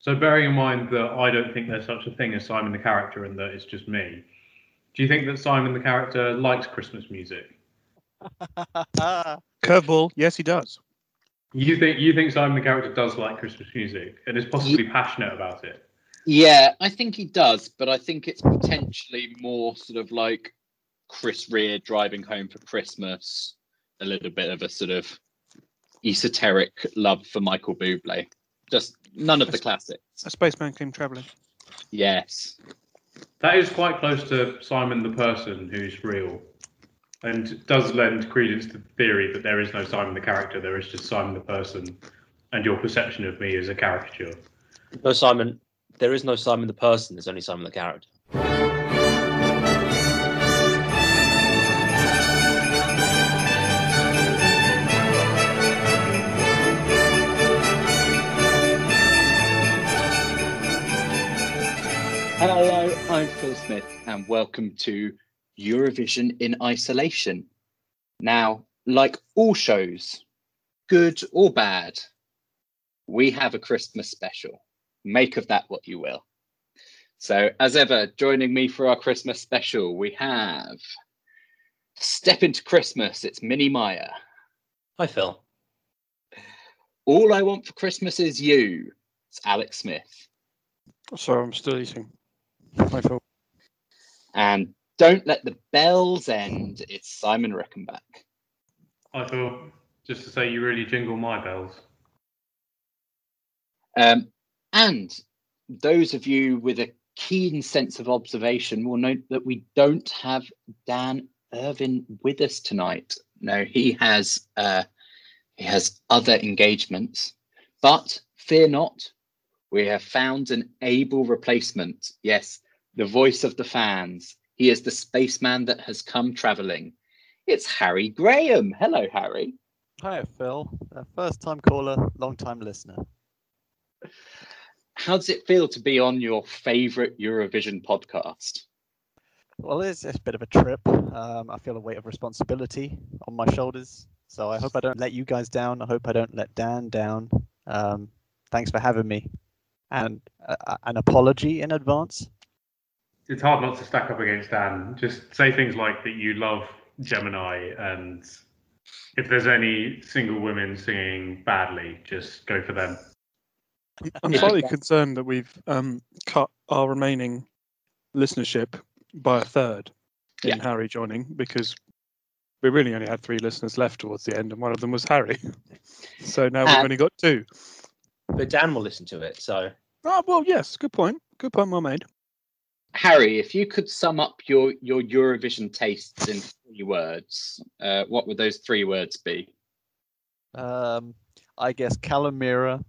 So bearing in mind that I don't think there's such a thing as Simon the character and that it's just me, do you think that Simon the character likes Christmas music? Curveball. Yes, he does. You think you think Simon the character does like Christmas music and is possibly passionate about it? Yeah, I think he does, but I think it's potentially more sort of like Chris Rea driving home for Christmas, a little bit of a sort of esoteric love for Michael Bublé. Just none of the classics. A spaceman came travelling. Yes. That is quite close to Simon the person who's real, and does lend credence to the theory that there is no Simon the character, there is just Simon the person, and your perception of me is a caricature. No Simon. There is no Simon the person. There's only Simon the character. Smith, and welcome to Eurovision in Isolation. Now, like all shows, good or bad, we have a Christmas special. Make of that what you will. So, as ever, joining me for our Christmas special, we have Step into Christmas, it's Minnie Meyer. Hi, Phil. All I Want for Christmas is You, it's Alex Smith. Sorry, I'm still eating. My fault. And Don't Let the Bells End, it's Simon Reckenbach. I thought just to say you really jingle my bells. Um, and those of you with a keen sense of observation will note that we don't have Dan Irvin with us tonight. No, he has uh, he has other engagements, but fear not, we have found an able replacement. Yes, the voice of the fans. He is the spaceman that has come traveling. It's Harry Graham. Hello, Harry. Hi, Phil. Uh, first time caller, long time listener. How does it feel to be on your favorite Eurovision podcast? Well, it's, it's a bit of a trip. Um, I feel a weight of responsibility on my shoulders. So I hope I don't let you guys down. I hope I don't let Dan down. Um, thanks for having me. And uh, an apology in advance. It's hard not to stack up against Dan. Just say things like that you love Gemini, and if there's any single women singing badly, just go for them. I'm- I'm Yeah. slightly concerned that we've um, cut our remaining listenership by a third in Yeah. Harry joining because we really only had three listeners left towards the end, and one of them was Harry. so now we've Uh, only got two. But Dan will listen to it, so Oh, well, yes, good point. Good point, well made. Harry, if you could sum up your your Eurovision tastes in three words, uh, what would those three words be? Um, I guess Kalomira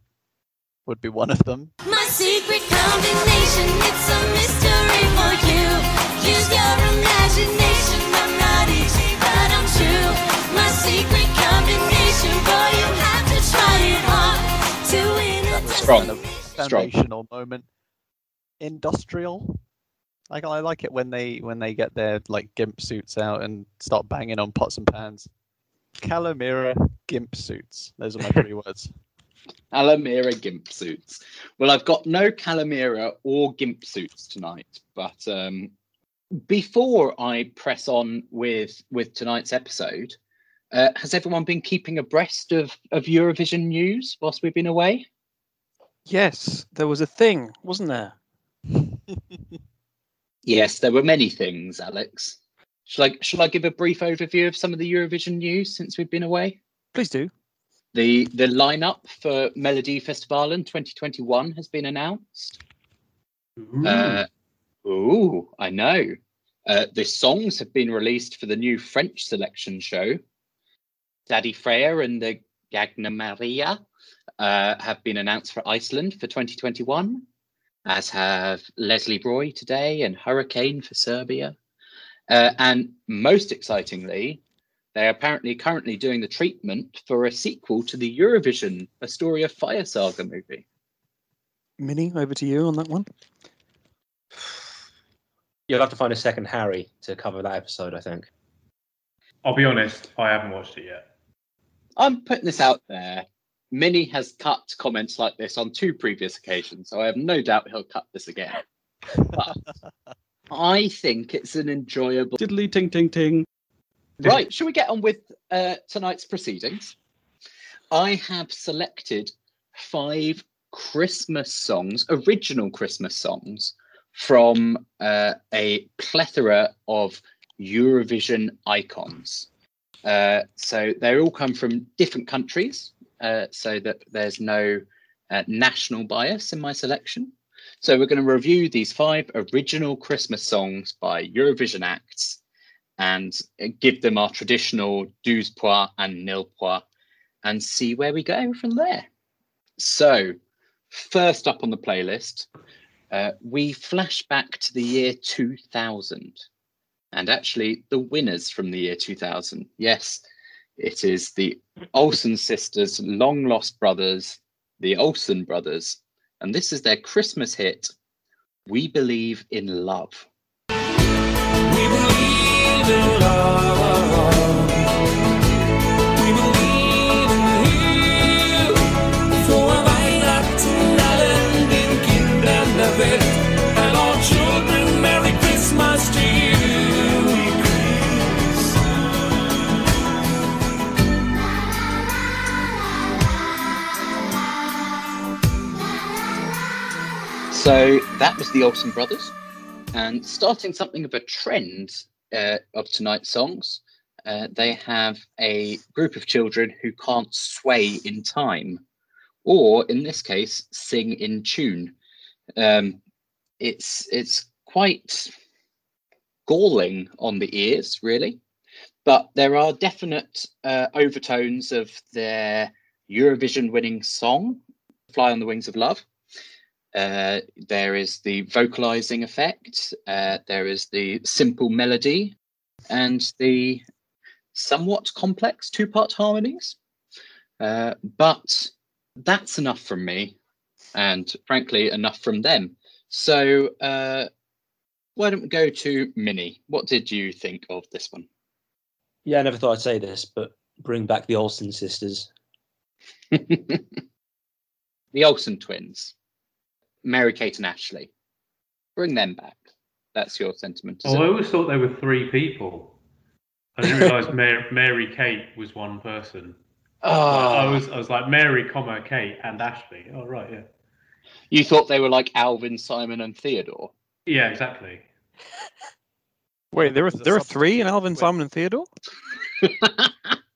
would be one of them. My secret combination, it's a mystery for you. Use your imagination, I'm not easy, but I'm true. My secret combination, boy, you have to try it hard to win a Strong. Kind of Strong. foundational moment. Industrial. Like I like it when they when they get their like gimp suits out and start banging on pots and pans. Kalomira gimp suits. Those are my three words. Kalomira gimp suits. Well, I've got no Kalomira or gimp suits tonight, but um, before I press on with with tonight's episode, uh, has everyone been keeping abreast of of Eurovision news whilst we've been away? Yes, there was a thing, wasn't there? Yes, there were many things, Alex. Shall I shall I give a brief overview of some of the Eurovision news since we've been away? Please do. The the lineup for Melodifestivalen 2021 has been announced. Ooh. Uh, ooh, I know. Uh, the songs have been released for the new French selection show. Daði Freyr and the Gagnamagnið uh, have been announced for Iceland for 2021, as have Lesley Roy today and Hurricane for Serbia. Uh, and most excitingly, they're apparently currently doing the treatment for a sequel to the Eurovision Astoria Fire Saga movie. Minnie, over to you on that one. you'll have to find a second Harry to cover that episode. I think. I'll be honest, I haven't watched it yet. I'm putting this out there. Minnie has cut comments like this on two previous occasions, so I have no doubt he'll cut this again. But I think it's an enjoyable. Diddly ting ting ting. Right, shall we get on with uh, tonight's proceedings? I have selected five Christmas songs, original Christmas songs, from uh, a plethora of Eurovision icons. Uh, so they all come from different countries, uh, so that there's no uh, national bias in my selection. So we're going to review these five original Christmas songs by Eurovision acts and uh, give them our traditional douze points and nil points and see where we go from there. So, first up on the playlist, uh, we flash back to the year 2000 and actually the winners from the year 2000. Yes, it is the Olsen sisters' long lost brothers, the Olsen brothers, and this is their Christmas hit, We Believe in Love. We believe in love. So that was the Olsen brothers, and starting something of a trend uh, of tonight's songs, uh, they have a group of children who can't sway in time, or in this case, sing in tune. Um, it's it's quite galling on the ears, really, but there are definite uh, overtones of their Eurovision-winning song, "Fly on the Wings of Love." Uh, there is the vocalizing effect, uh, there is the simple melody, and the somewhat complex two part harmonies. Uh, but that's enough from me, and frankly, enough from them. So, uh, why don't we go to Minnie? What did you think of this one? Yeah, I never thought I'd say this, but bring back the Olsen sisters. the Olsen twins, Mary Kate and Ashley. Bring them back. That's your sentiment. is Oh, I always thought they were three people. I didn't realise Mary, Mary Kate was one person. I Ah, was I was like Mary, comma Kate and Ashley. Oh right, yeah, you thought they were like Alvin, Simon, and Theodore. yeah, exactly. Wait, there are there are three in Alvin, Wait. Simon, and Theodore.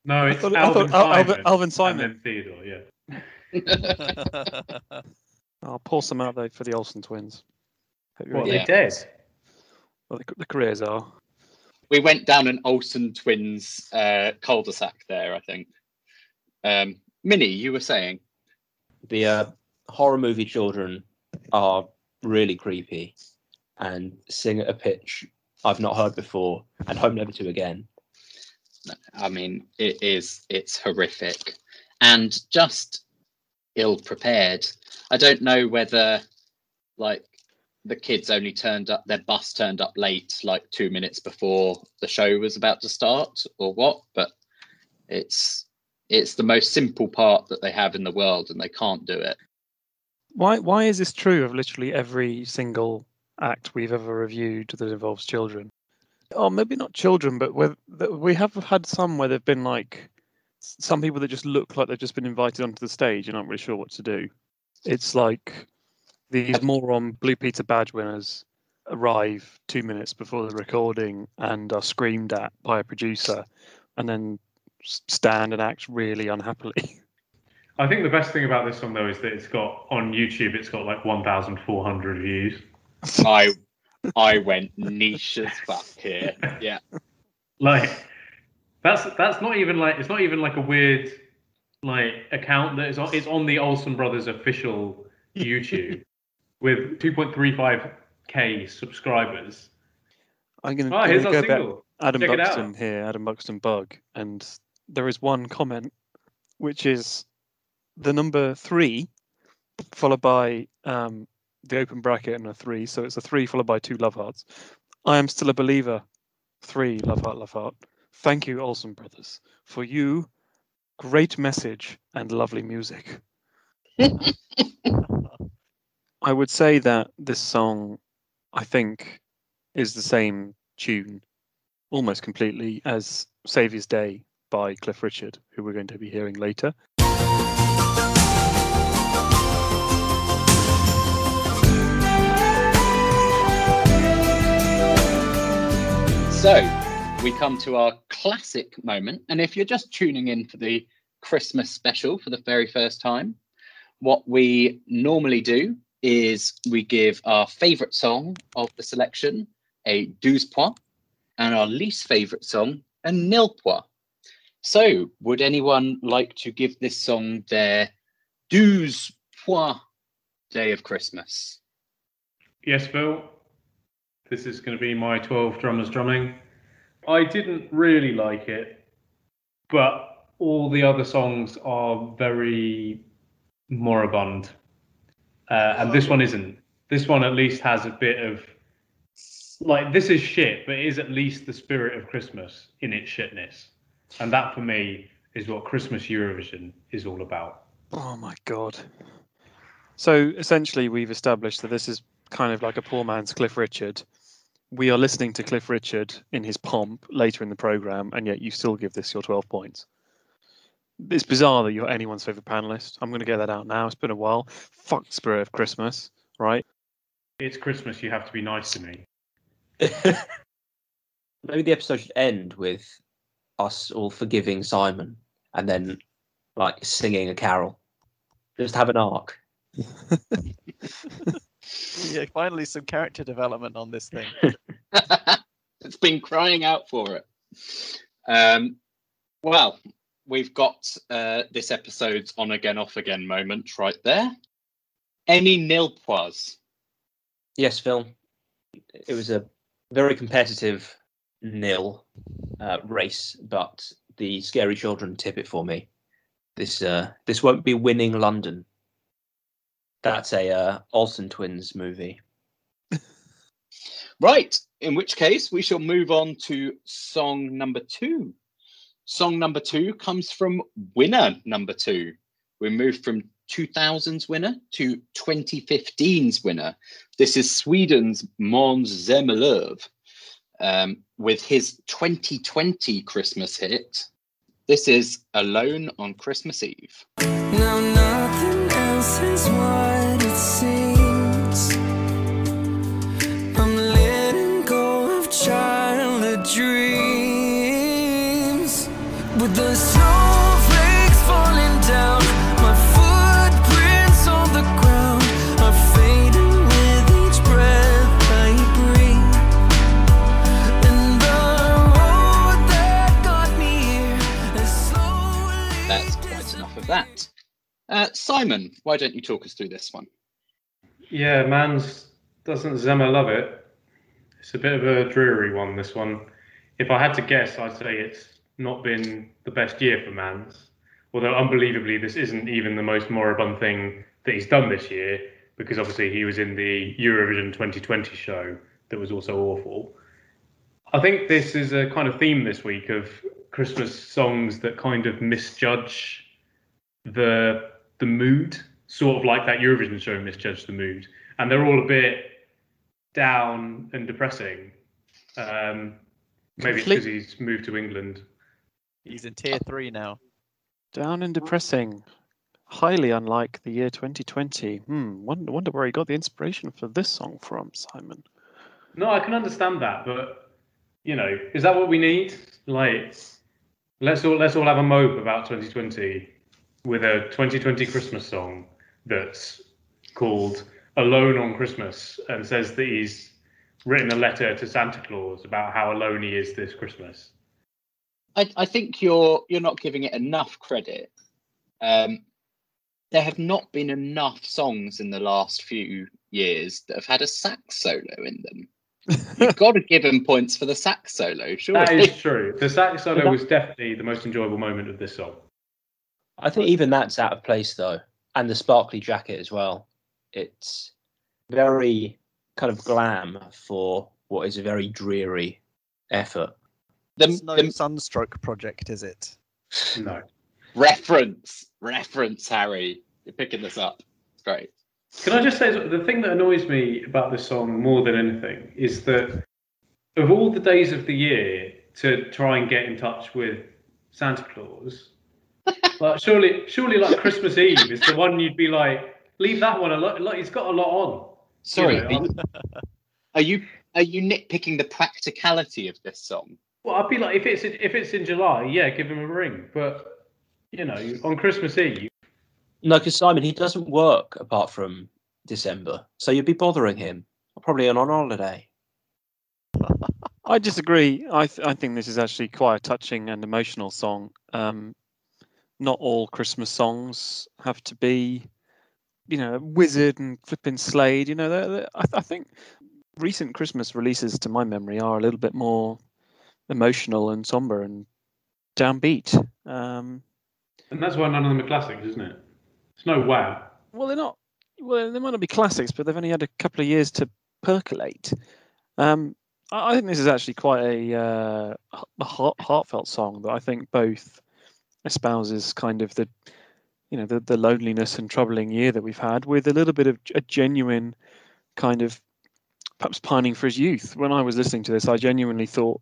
No, I it's thought- I Alvin, thought Simon, Alvin, Alvin and Simon. then Theodore. Yeah, I'll pour some out though for the Olsen twins. Hope what. Yeah. they dead? Well, the, the careers are. we went down an Olsen twins uh, cul-de-sac there, I think. Um, Minnie, you were saying. The uh, horror movie children are really creepy and sing at a pitch I've not heard before and hope never to again. I mean, it is. It's horrific, and just ill prepared. I don't know whether, like, the kids only turned up. Their bus turned up late, like two minutes before the show was about to start, or what. But it's it's the most simple part that they have in the world, and they can't do it. Why why is this true of literally every single act we've ever reviewed that involves children? Or maybe not children, but that we have had some where they've been like some people that just look like they've just been invited onto the stage and aren't really sure what to do. It's like these moron Blue Peter badge winners arrive two minutes before the recording and are screamed at by a producer, and then stand and act really unhappily. I think the best thing about this song though is that it's got on YouTube. It's got like 1,400 views. I I went niche as fuck here. Yeah. Like that's that's not even like it's not even like a weird like account that is on. It's on the Olsen Brothers official YouTube with 2.35k subscribers. I'm gonna, Oh, I'm here's gonna our go back. Adam Check. Buxton here, Adam Buxton Bug, and there is one comment which is the number three followed by um, the open bracket and a three, so it's a three followed by two love hearts. I am still a believer. Three love heart, love heart. Thank you, Olsen brothers, for you great message and lovely music. I would say that this song, I think, is the same tune almost completely as Saviour's Day by Cliff Richard, who we're going to be hearing later. So we come to our classic moment. And if you're just tuning in for the Christmas special for the very first time, what we normally do is we give our favorite song of the selection a 12 points and our least favorite song a nil point. So, would anyone like to give this song their 12 point day of Christmas? Yes, Phil. This is going to be my 12 drummers drumming. I didn't really like it, but all the other songs are very moribund. Uh, and this one isn't. This one at least has a bit of like this is shit, but it is at least the spirit of Christmas in its shitness. And that for me is what Christmas Eurovision is all about. Oh my god. So essentially, we've established that this is kind of like a poor man's Cliff Richard. We are listening to Cliff Richard in his pomp later in the program, and yet you still give this your 12 points. It's bizarre that you're anyone's favorite panelist. I'm going to get that out now. It's been a while. Fuck the spirit of Christmas, right? It's Christmas, you have to be nice to me. Maybe the episode should end with us all forgiving Simon and then like singing a carol. Just have an arc. yeah, finally some character development on this thing. it's been crying out for it. Um, well, we've got uh, this episode's on again, off again moment right there. Any nil points? Yes, Phil. It was a very competitive nil uh, race, but the scary children tip it for me. This uh, this won't be winning London. That's a uh, Olsen twins movie. Right, in which case we shall move on to song number two. Song number two comes from winner number two. We moved from 2000's winner to 2015's winner. This is Sweden's Måns Zelmerlöw um, with his 2020 Christmas hit. This is Alone on Christmas Eve. Now nothing Uh, Simon, why don't you talk us through this one? Yeah, Mans doesn't Zemmer love it. It's a bit of a dreary one, this one. If I had to guess, I'd say it's not been the best year for Mans. Although, unbelievably, this isn't even the most moribund thing that he's done this year, because obviously he was in the Eurovision 2020 show that was also awful. I think this is a kind of theme this week of Christmas songs that kind of misjudge the the mood, sort of like that Eurovision show misjudged the mood, and they're all a bit down and depressing. Um, maybe it's because he's moved to England. He's in tier three now. Down and depressing. Highly unlike the year 2020. Hmm. Wonder, wonder where he got the inspiration for this song from, Simon. No, I can understand that, but you know, is that what we need? Like, let's all let's all have a mope about 2020 with a 2020 Christmas song that's called "Alone on Christmas" and says that he's written a letter to Santa Claus about how alone he is this Christmas. I, I think you're you're not giving it enough credit. Um, there have not been enough songs in the last few years that have had a sax solo in them. You've got to give him points for the sax solo, That surely. is true. The sax solo was definitely the most enjoyable moment of this song. I think even that's out of place though, and the sparkly jacket as well. It's very kind of glam for what is a very dreary effort. The, It's no the- sunstroke project, is it? No. Reference, reference, Harry. You're picking this up. It's great. Can I just say the thing that annoys me about this song more than anything is that of all the days of the year to try and get in touch with Santa Claus, like surely, surely like Christmas Eve is the one you'd be like, leave that one alone. Like he's got a lot on. Sorry, You know, are, you, are you are you nitpicking the practicality of this song? Well, I'd be like, if it's if it's in July, yeah, give him a ring. But you know, on Christmas Eve, No, because Simon, he doesn't work apart from December, so you'd be bothering him. Probably on holiday. I disagree. I th- I think this is actually quite a touching and emotional song. Um, not all Christmas songs have to be, you know, Wizzard and flipping Slade. You know, they're, they're- I, I think recent Christmas releases, to my memory, are a little bit more emotional and somber and downbeat. Um, and that's why none of them are classics, isn't it? It's no wow. well, they're not. Well, they might not be classics, but they've only had a couple of years to percolate. Um, I, I think this is actually quite a, uh, a heart, heartfelt song that I think both espouses kind of the, you know, the, the loneliness and troubling year that we've had with a little bit of a genuine kind of perhaps pining for his youth. When I was listening to this, I genuinely thought,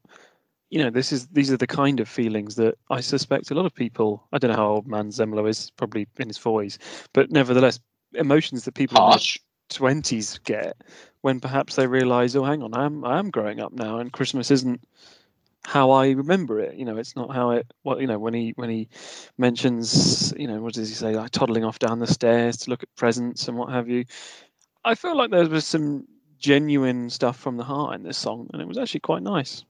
you know, this is these are the kind of feelings that I suspect a lot of people. I don't know how old Måns Zelmerlöw is, probably in his forties, but nevertheless, emotions that people in their twenties get when perhaps they realise, oh, hang on, I'm I am growing up now, and Christmas isn't how I remember it. You know, it's not how it. Well, you know, when he when he mentions, you know, what does he say, like toddling off down the stairs to look at presents and what have you. I feel like there was some genuine stuff from the heart in this song, and it was actually quite nice.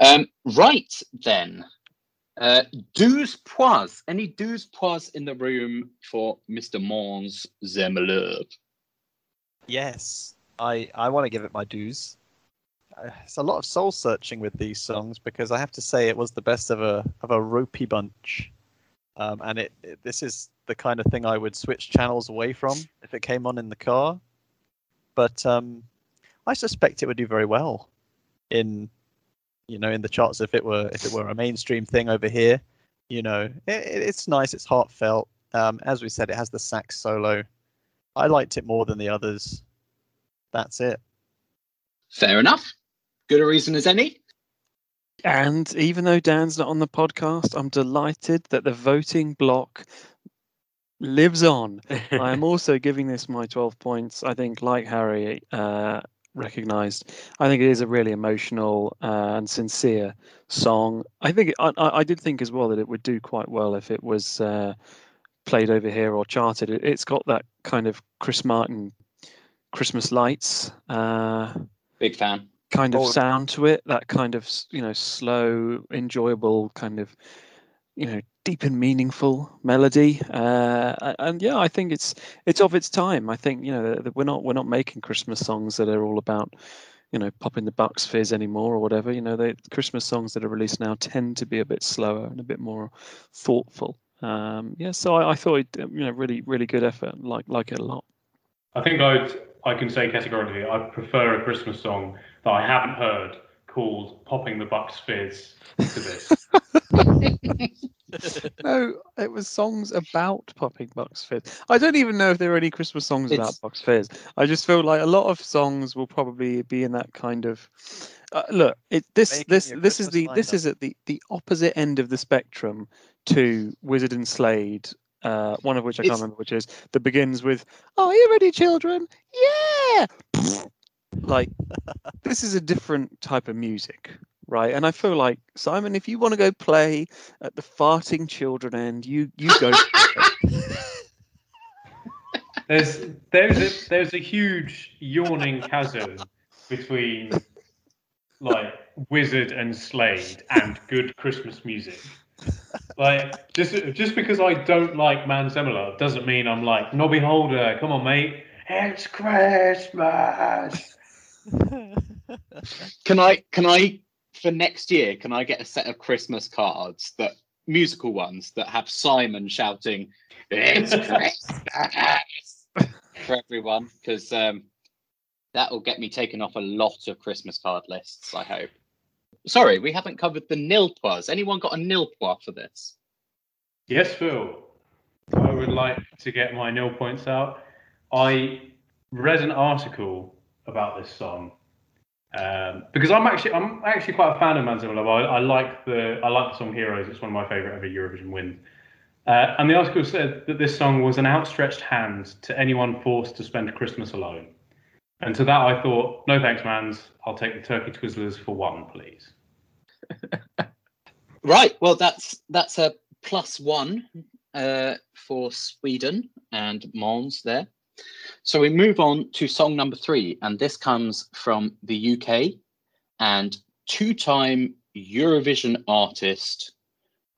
Um, right then. Uh, douze points. Any douze points in the room for Mr. Måns Zelmerlöw? Yes, I I want to give it my dues. It's a lot of soul searching with these songs because I have to say it was the best of a of a ropey bunch, um, and it, it this is the kind of thing I would switch channels away from if it came on in the car. But um, I suspect it would do very well in you know in the charts if it were if it were a mainstream thing over here. You know, it- it's nice, it's heartfelt. Um, as we said, it has the sax solo. I liked it more than the others. That's it. Fair enough. Good a reason as any. And even though Dan's not on the podcast, I'm delighted that the voting block lives on. I am also giving this my 12 points. I think, like Harry uh, recognized, I think it is a really emotional uh, and sincere song. I think I, I I did think as well that it would do quite well if it was uh, played over here or charted. It, it's got that kind of Chris Martin Christmas lights. Uh, Big fan. Kind of sound to it that kind of you know slow enjoyable kind of you know deep and meaningful melody. Uh and yeah i think it's it's of its time. I think you know that- that we're not we're not making christmas songs that are all about you know popping the bucks fizz anymore or whatever. You know the christmas songs that are released now tend to be a bit slower and a bit more thoughtful. Um yeah so i, I thought it you know really really good effort like like it a lot. I think I'd I can say categorically I prefer a Christmas song that I haven't heard called "Popping the Bucks Fizz" to this. no, it was songs about popping Bucks Fizz. I don't even know if there are any Christmas songs about It's- Bucks Fizz. I just feel like a lot of songs will probably be in that kind of. Uh, look, it, this Making this your this is Christmas the this lineup. is at the the opposite end of the spectrum to Wizzard and Slade. Uh, one of which I can't It's- remember, which is that begins with "Are you ready, children? Yeah!" like this is a different type of music, right? And I feel like Simon, if you want to go play at the farting children end, you you go. There's there's a there's a huge yawning chasm between like Wizzard and Slade and good Christmas music. Like just just because I don't like Måns Zelmerlöw doesn't mean I'm like Noddy Holder. Come on, mate. It's Christmas. Can I can I for next year can I get a set of Christmas cards that musical ones that have Simon shouting "It's Christmas" for everyone because um, that will get me taken off a lot of Christmas card lists. I hope. Sorry, we haven't covered the nil points. Anyone got a nil points for this? Yes, Phil. I would like to get my nil points out. I read an article about this song um, because I'm actually I'm actually quite a fan of Måns Zelmerlöw. I, I like the I like the song Heroes. It's one of my favourite ever Eurovision wins. Uh, and the article said that this song was an outstretched hand to anyone forced to spend Christmas alone. And to that, I thought, no thanks, Mans. I'll take the turkey twizzlers for one, please. Right. Well, that's that's a plus one uh, for Sweden and Mons there. So we move on to song number three, and this comes from the UK and two-time Eurovision artist,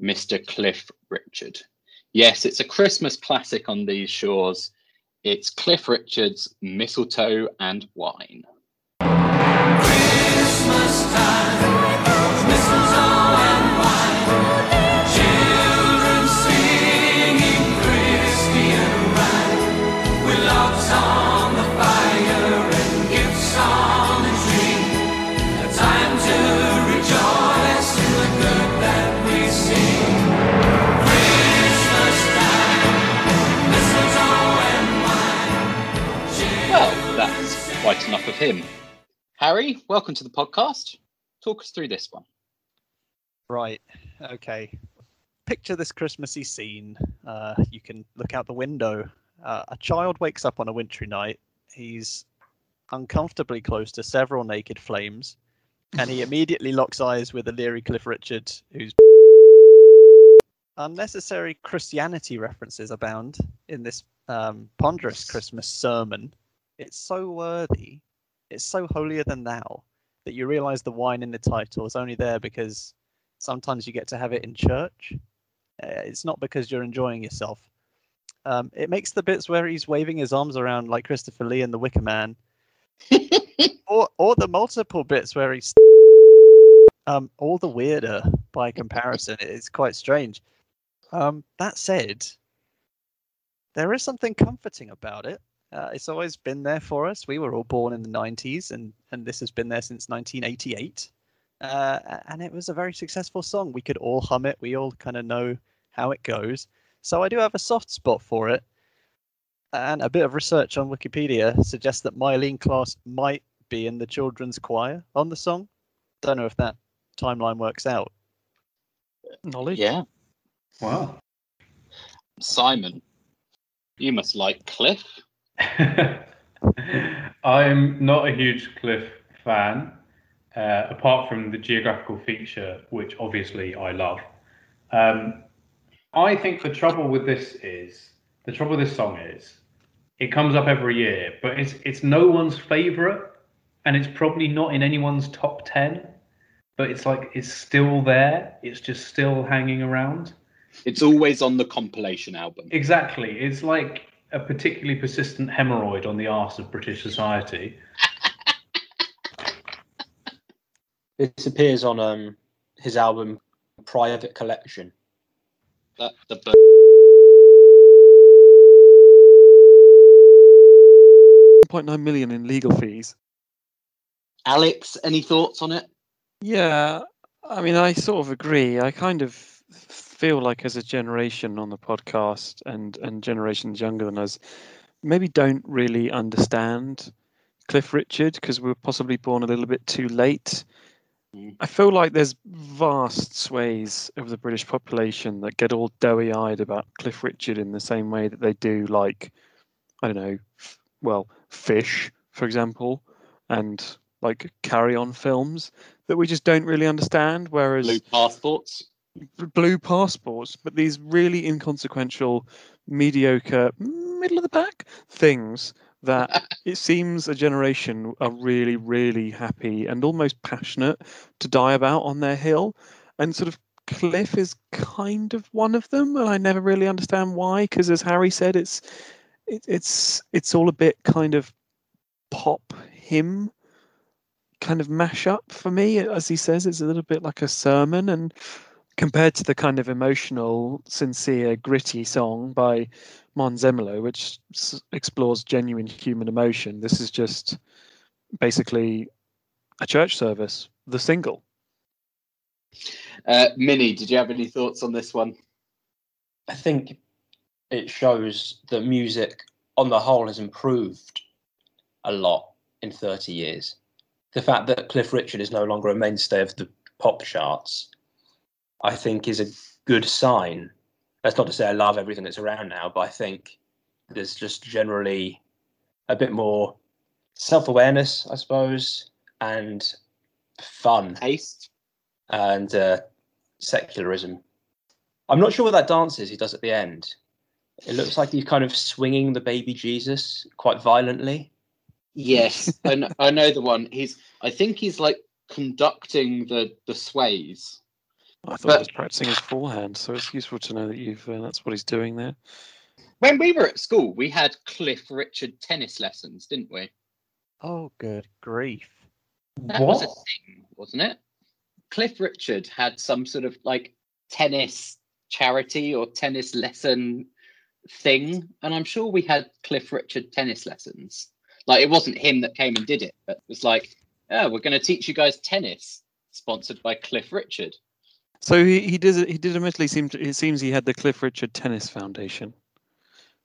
Mr. Cliff Richard. Yes, it's a Christmas classic on these shores. It's Cliff Richard's Mistletoe and Wine. Well, quite enough of him. Harry, welcome to the podcast. Talk us through this one. Right. Okay. Picture this Christmassy scene. Uh, you can look out the window. Uh, a child wakes up on a wintry night. He's uncomfortably close to several naked flames, and he immediately locks eyes with a leery Cliff Richard, who's unnecessary Christianity references abound in this um, ponderous Christmas sermon. It's so worthy. It's so holier than thou that you realize the wine in the title is only there because sometimes you get to have it in church. Uh, it's not because you're enjoying yourself. Um, it makes the bits where he's waving his arms around like Christopher Lee in The Wicker Man, or or the multiple bits where he's um, all the weirder by comparison. It's quite strange. Um, that said, there is something comforting about it. Uh, it's always been there for us. We were all born in the 90s, and, and this has been there since 1988. Uh, and it was a very successful song. We could all hum it. We all kind of know how it goes. So I do have a soft spot for it. And a bit of research on Wikipedia suggests that Myleene Klass might be in the children's choir on the song. Don't know if that timeline works out. Knowledge. Yeah. Wow. Simon, you must like Cliff. I'm not a huge Cliff fan, uh, apart from the geographical feature, which obviously I love. Um, I think the trouble with this is the trouble with this song is it comes up every year, but it's it's no one's favorite, and it's probably not in anyone's top ten. But it's like it's still there. It's just still hanging around. It's always on the compilation album. Exactly. It's like a particularly persistent hemorrhoid on the arse of British society. This appears on um his album Private Collection. That, the Point nine million in legal fees. Alex, any thoughts on it? Yeah, I mean, I sort of agree. I kind of feel like as a generation on the podcast and and generations younger than us, maybe don't really understand Cliff Richard because we were possibly born a little bit too late. Mm. I feel like there's vast swathes of the British population that get all doughy-eyed about Cliff Richard in the same way that they do, like, I don't know, f- well, Fish, for example, and like Carry On films that we just don't really understand. Whereas Blue passports. Blue passports, but these really inconsequential, mediocre, middle of the pack things that it seems a generation are really, really happy and almost passionate to die about on their hill. And sort of Cliff is kind of one of them, and I never really understand why. Because as Harry said, it's it, it's it's all a bit kind of pop hymn kind of mash up for me as he says it's a little bit like a sermon and compared to the kind of emotional sincere gritty song by Måns Zelmerlöw which s- explores genuine human emotion this is just basically a church service the single Uh, Minnie, did you have any thoughts on this one? I think it shows that music on the whole has improved a lot in 30 years. The fact that Cliff Richard is no longer a mainstay of the pop charts, I think, is a good sign. That's not to say I love everything that's around now, but I think there's just generally a bit more self awareness, I suppose, and fun Taste. and uh, secularism. I'm not sure what that dance is he does at the end. It looks like he's kind of swinging the baby Jesus quite violently. Yes, I know, I know the one. He's. I think he's like conducting the the sways. I thought But- he was practicing his forehand, so it's useful to know that you've uh, that's what he's doing there. When we were at school, we had Cliff Richard tennis lessons, didn't we? Oh, good grief. That was a thing, wasn't it? Cliff Richard had some sort of like tennis charity or tennis lesson thing, and I'm sure we had Cliff Richard tennis lessons. Like it wasn't him that came and did it, but it was like, oh, we're going to teach you guys tennis, sponsored by Cliff Richard. So he, he did he did admittedly seem to, it seems he had the Cliff Richard Tennis Foundation.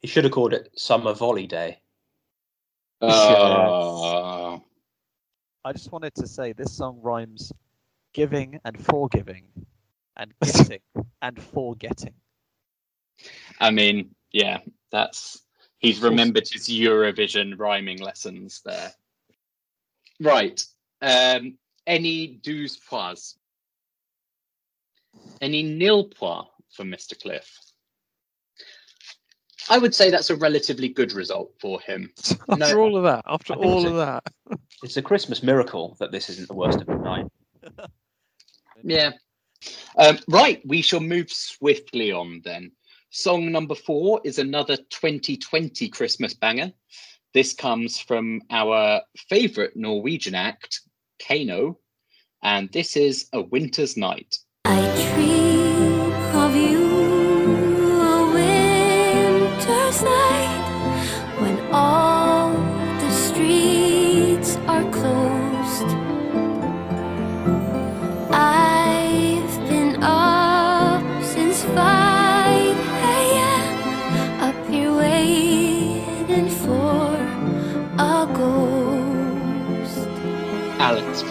He should have called it Summer Volley Day. Oh, I just wanted to say this song rhymes giving and forgiving and getting and forgetting. I mean, yeah, that's he's remembered his Eurovision rhyming lessons there. Right. Um, any douze points? Any nil points for Mr. Cliff? I would say that's a relatively good result for him. after all of that, after all it's of a- that, It's a Christmas miracle that this isn't the worst of the night. Yeah. Um, right, we shall move swiftly on then. Song number four is another 2020 Christmas banger. This comes from our favourite Norwegian act, KEiiNO, and this is A Winter's Night. I dream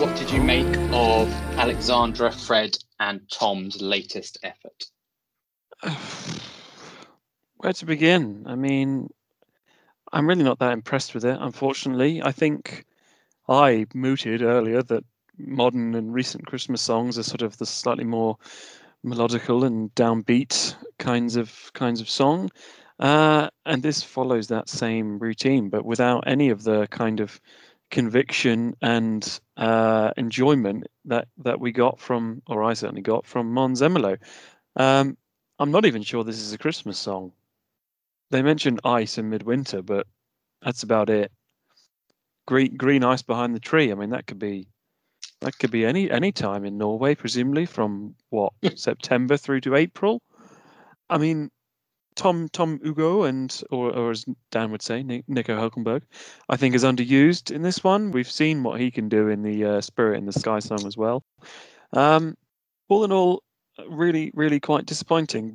what did you make of Alexandra, Fred, and Tom's latest effort? where to begin? I mean, I'm really not that impressed with it. Unfortunately, I think I mooted earlier that modern and recent Christmas songs are sort of the slightly more melodical and downbeat kinds of kinds of song. Uh, and this follows that same routine, but without any of the kind of conviction and uh, enjoyment that that we got from, or I certainly got from Måns Zelmerlöw. Um, I'm not even sure this is a Christmas song. They mentioned ice in midwinter, but that's about it. Green green ice behind the tree. I mean, that could be that could be any any time in Norway, presumably from what September through to April. I mean, Tom Tom Hugo and or or as Dan would say, Nico Hulkenberg, I think is underused in this one. We've seen what he can do in the uh, Spirit in the Sky song as well. Um, all in all, really really quite disappointing.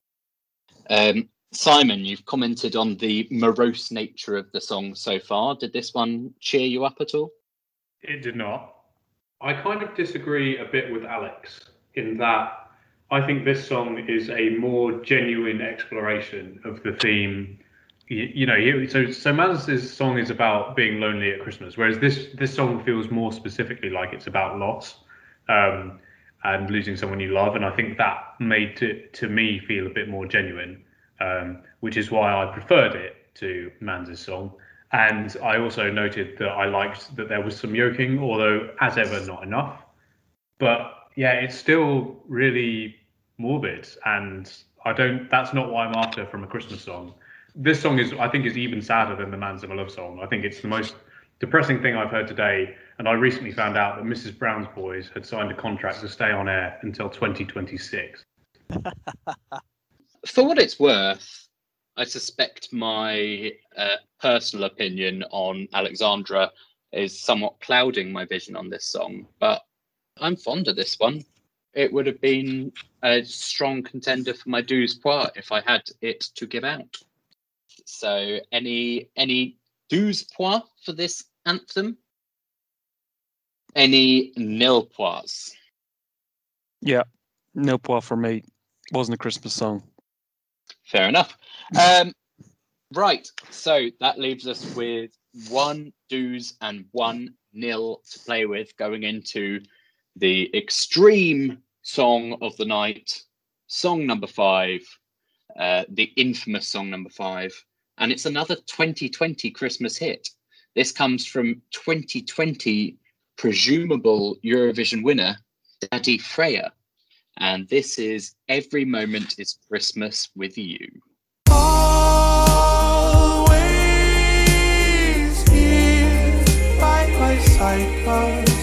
Um, Simon, you've commented on the morose nature of the song so far. Did this one cheer you up at all? It did not. I kind of disagree a bit with Alex in that I think this song is a more genuine exploration of the theme. You, you know, so so Maz's song is about being lonely at Christmas, whereas this this song feels more specifically like it's about loss um, and losing someone you love, and I think that made to to me feel a bit more genuine, um, which is why I preferred it to Manz's song. And I also noted that I liked that there was some yoiking, although as ever not enough. But yeah, it's still really morbid, and I don't. That's not what I'm after from a Christmas song. This song is, I think, is even sadder than the Man's of a Love song. I think it's the most depressing thing I've heard today. And I recently found out that Mrs. Brown's Boys had signed a contract to stay on air until 2026. For what it's worth, I suspect my uh, personal opinion on Alexandra is somewhat clouding my vision on this song, but I'm fond of this one. it would have been a strong contender for my douze points if I had it to give out. So, any any douze points for this anthem? Any nil points? Yeah, nil points for me. Wasn't a Christmas song. Fair enough. Um, right. So that leaves us with one douze and one nil to play with going into the extreme song of the night, song number five, uh, the infamous song number five. And it's another 2020 Christmas hit. This comes from 2020 presumable Eurovision winner, Daði Freyr. And this is Every Moment is Christmas with You. always here by my side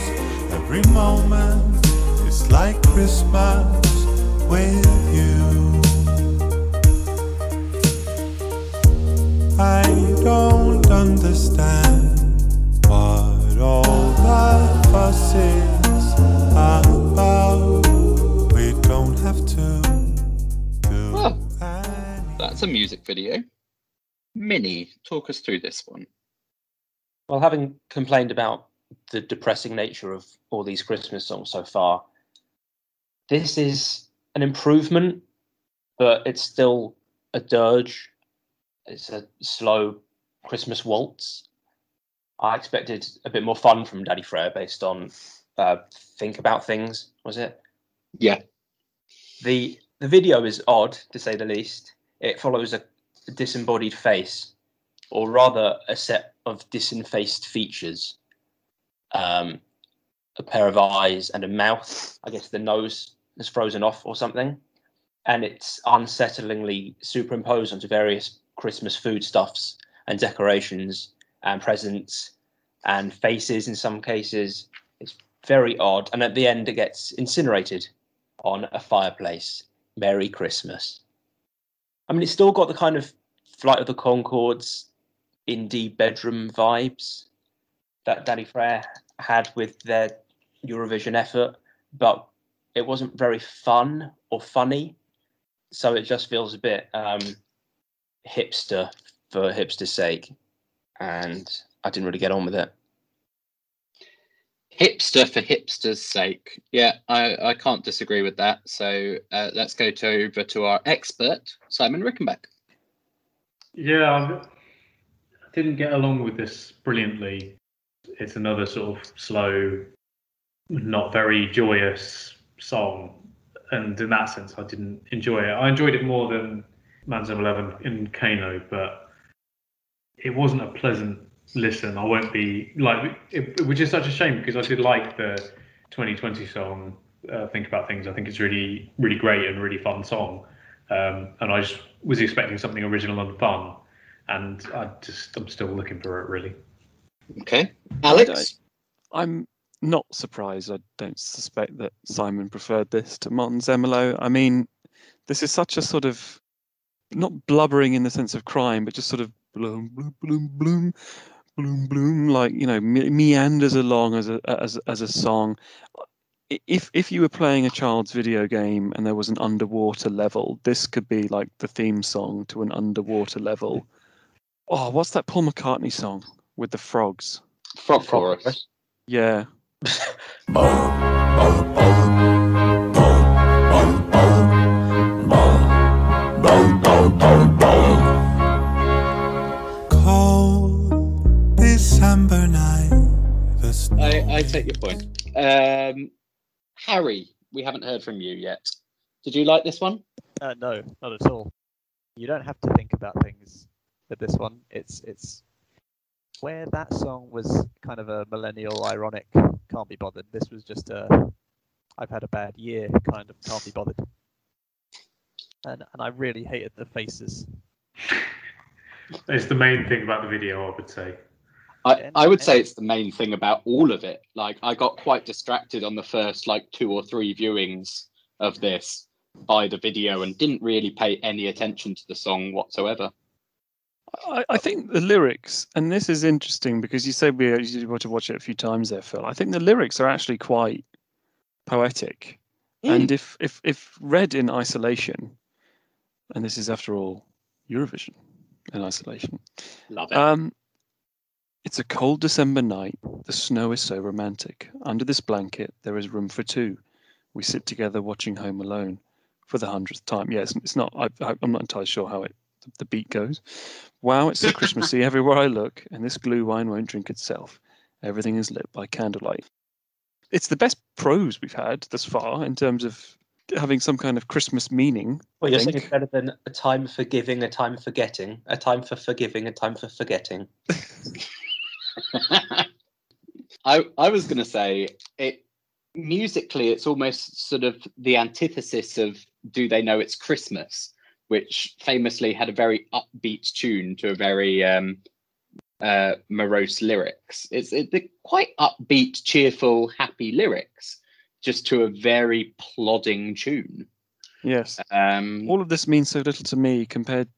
every moment is like Christmas with you. I don't understand what all that fuss is about. We don't have to do Oh. That's a music video. Minnie, talk us through this one. Well, having complained about the depressing nature of all these Christmas songs so far, this is an improvement, but it's still a dirge. It's a slow Christmas waltz. I expected a bit more fun from Daði Freyr based on uh, Think About Things, was it? Yeah. the the video is odd to say the least. It follows a disembodied face, or rather a set of disenfaced features. Um, a pair of eyes and a mouth. I guess the nose is frozen off or something, and it's unsettlingly superimposed onto various Christmas foodstuffs and decorations and presents and faces in some cases. It's very odd, and at the end it gets incinerated on a fireplace. Merry Christmas. I mean, it's still got the kind of Flight of the Conchords indie bedroom vibes that Daði Freyr had with their Eurovision effort, but it wasn't very fun or funny. So it just feels a bit um, hipster for hipster's sake. And I didn't really get on with it. Hipster for hipster's sake. Yeah, I, I can't disagree with that. So uh, let's go to, over to our expert, Simon Rickenback. Yeah, I'm- I didn't get along with this brilliantly. It's another sort of slow, not very joyous song, and in that sense, I didn't enjoy it. I enjoyed it more than Måns Zelmerlöw in KEiiNO, but it wasn't a pleasant listen. I won't be like it, which is such a shame because I did like the 2020 song. Uh, Think about things. I think it's really, really great and really fun song. Um, and I just was expecting something original and fun, and I just I'm still looking for it really. Okay. Alex? I'm not surprised. I don't suspect that Simon preferred this to Måns Zelmerlöw. I mean, this is such a sort of not blubbering in the sense of crime, but just sort of bloom, bloom, bloom, bloom, bloom, bloom, like you know, me- meanders along as a as as a song. If if you were playing a child's video game and there was an underwater level, this could be like the theme song to an underwater level. Oh, what's that Paul McCartney song with the frogs? Frog chorus. Yeah. Cold December night. I, I take your point. Um, Harry, we haven't heard from you yet. Did you like this one? Uh, no, not at all. You don't have to think about things with this one. It's it's where that song was kind of a millennial ironic, can't be bothered. This was just a I've had a bad year kind of can't be bothered. And and I really hated the faces. It's the main thing about the video, I would say. I, I would say it's the main thing about all of it. Like I got quite distracted on the first like two or three viewings of this by the video and didn't really pay any attention to the song whatsoever. I, I think the lyrics, and this is interesting because you said we you want to watch it a few times there, Phil. I think the lyrics are actually quite poetic. And if, if if read in isolation, and this is after all Eurovision in isolation, Love it. um, it's a cold December night. The snow is so romantic. Under this blanket, there is room for two. We sit together watching Home Alone for the hundredth time. Yes, it's not. I, I, I'm not entirely sure how it the beat goes. Wow, it's so Christmassy everywhere I look, and this glühwein won't drink itself. Everything is lit by candlelight. It's the best prose we've had thus far in terms of having some kind of Christmas meaning. Well, you're I saying think. it's better than a time for giving, a time for getting, a time for forgiving, a time for forgetting. I I was going to say it musically. It's almost sort of the antithesis of "Do They Know It's Christmas," which famously had a very upbeat tune to a very um, uh, morose lyrics. It's it, they're quite upbeat, cheerful, happy lyrics, just to a very plodding tune. Yes. Um, all of this means so little to me compared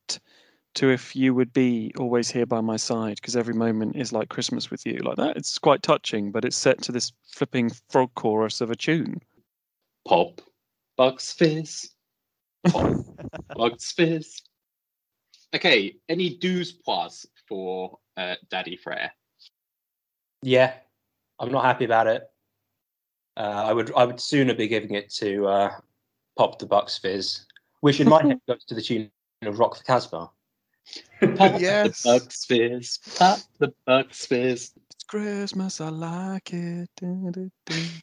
to if you would be always here by my side because every moment is like christmas with you like that it's quite touching but it's set to this flipping frog chorus of a tune pop, Buck's Fizz, pop, Buck's Fizz. Okay, any douze points for uh, Daði Freyr? Yeah, I'm not happy about it. Uh, I would I would sooner be giving it to uh, Pop the Bucks Fizz, which in my head goes to the tune of Rock for Casbah. Pop Yes. the Buck's Fizz, pop the Buck's Fizz. Christmas i like it do, do,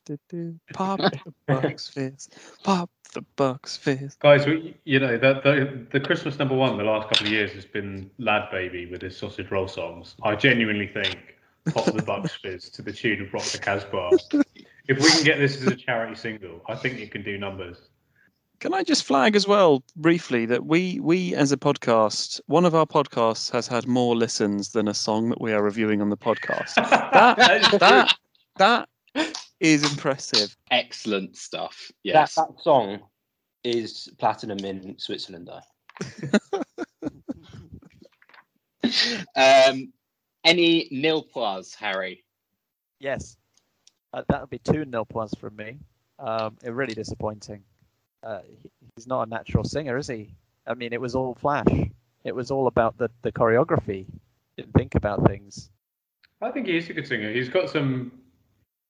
do, do, pop the bucks fizz pop the bucks fizz Guys, we, you know, the, the the Christmas number one the last couple of years has been Lad Baby with his sausage roll songs. I genuinely think Pop the Bucks Fizz to the tune of Rock the Casbah. If we can get this as a charity single, I think it can do numbers. Can I just flag as well briefly that we we as a podcast, one of our podcasts has had more listens than a song that we are reviewing on the podcast. That that that is impressive. Excellent stuff. Yes. that song is platinum in Switzerland, though. Um, any nil points, Harry? Yes, uh, that would be two nil points from me. Um, it really disappointing. Uh, he, he's not a natural singer, is he? I mean, it was all flash. It was all about the, the choreography. Didn't think about things. I think he is a good singer. He's got some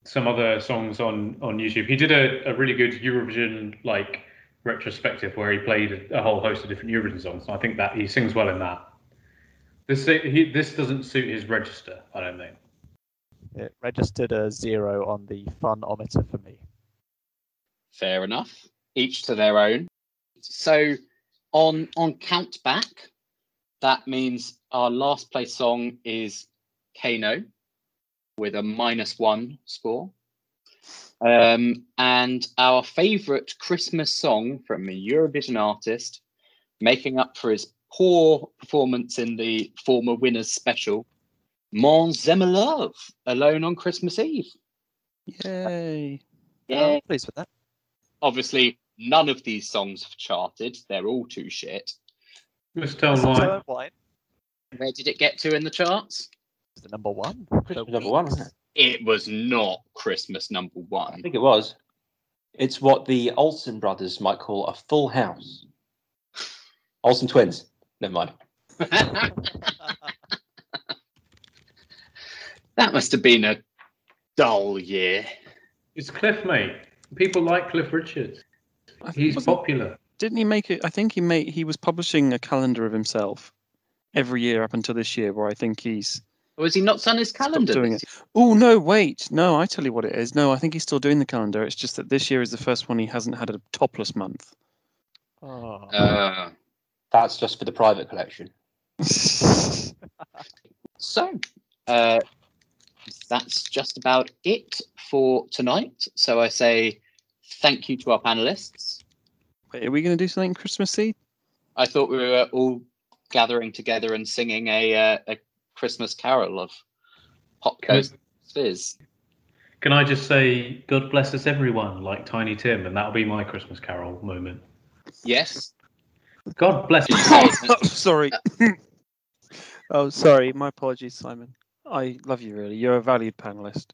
some other songs on on YouTube. He did a, a really good Eurovision like retrospective where he played a whole host of different Eurovision songs. And I think that he sings well in that. This he, this doesn't suit his register. I don't think. It registered a zero on the funometer for me. Fair enough. Each to their own. So on on count back, that means our last place song is KEiiNO with a minus one score. Um, and our favourite Christmas song from a Eurovision artist, making up for his poor performance in the former winners special, Måns Zelmerlöw, Alone on Christmas Eve. Yay. Yeah. I'm pleased with that. obviously none of these songs have charted. They're all too shit. Let's tell Mistletoe why. and wine Where did it get to in the charts? the number one. Christmas number one, wasn't it? It was not Christmas number one. I think it was. It's what the Olsen brothers might call a full house. Olsen twins. Never mind. that must have been a dull year. It's Cliff, mate. People like Cliff Richard. I think- He's wasn't- popular. Didn't he make it? I think he made. He was publishing a calendar of himself every year up until this year, where I think he's Or has he not done his calendar? doing it. Oh no, wait, no, I tell you what it is. No, I think he's still doing the calendar. It's just that this year is the first one he hasn't had a topless month. Oh. Uh, That's just for the private collection. so, uh, that's just about it for tonight. So I say thank you to our panelists. Wait, are we going to do something Christmassy? I thought we were all gathering together and singing a uh, a Christmas carol of Pop Coast Fizz. Can I just say, God bless us everyone, like Tiny Tim, and that'll be my Christmas Carol moment. Yes. God bless you. sorry. oh, sorry. My apologies, Simon. I love you really. You're a valued panelist.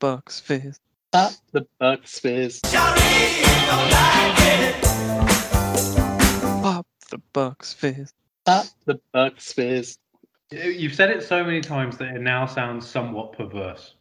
Don't like it. Bucks fizz. Pop the Bucks fizz. Pop the Bucks fizz. Pop the Bucks fizz. You've said it so many times that it now sounds somewhat perverse.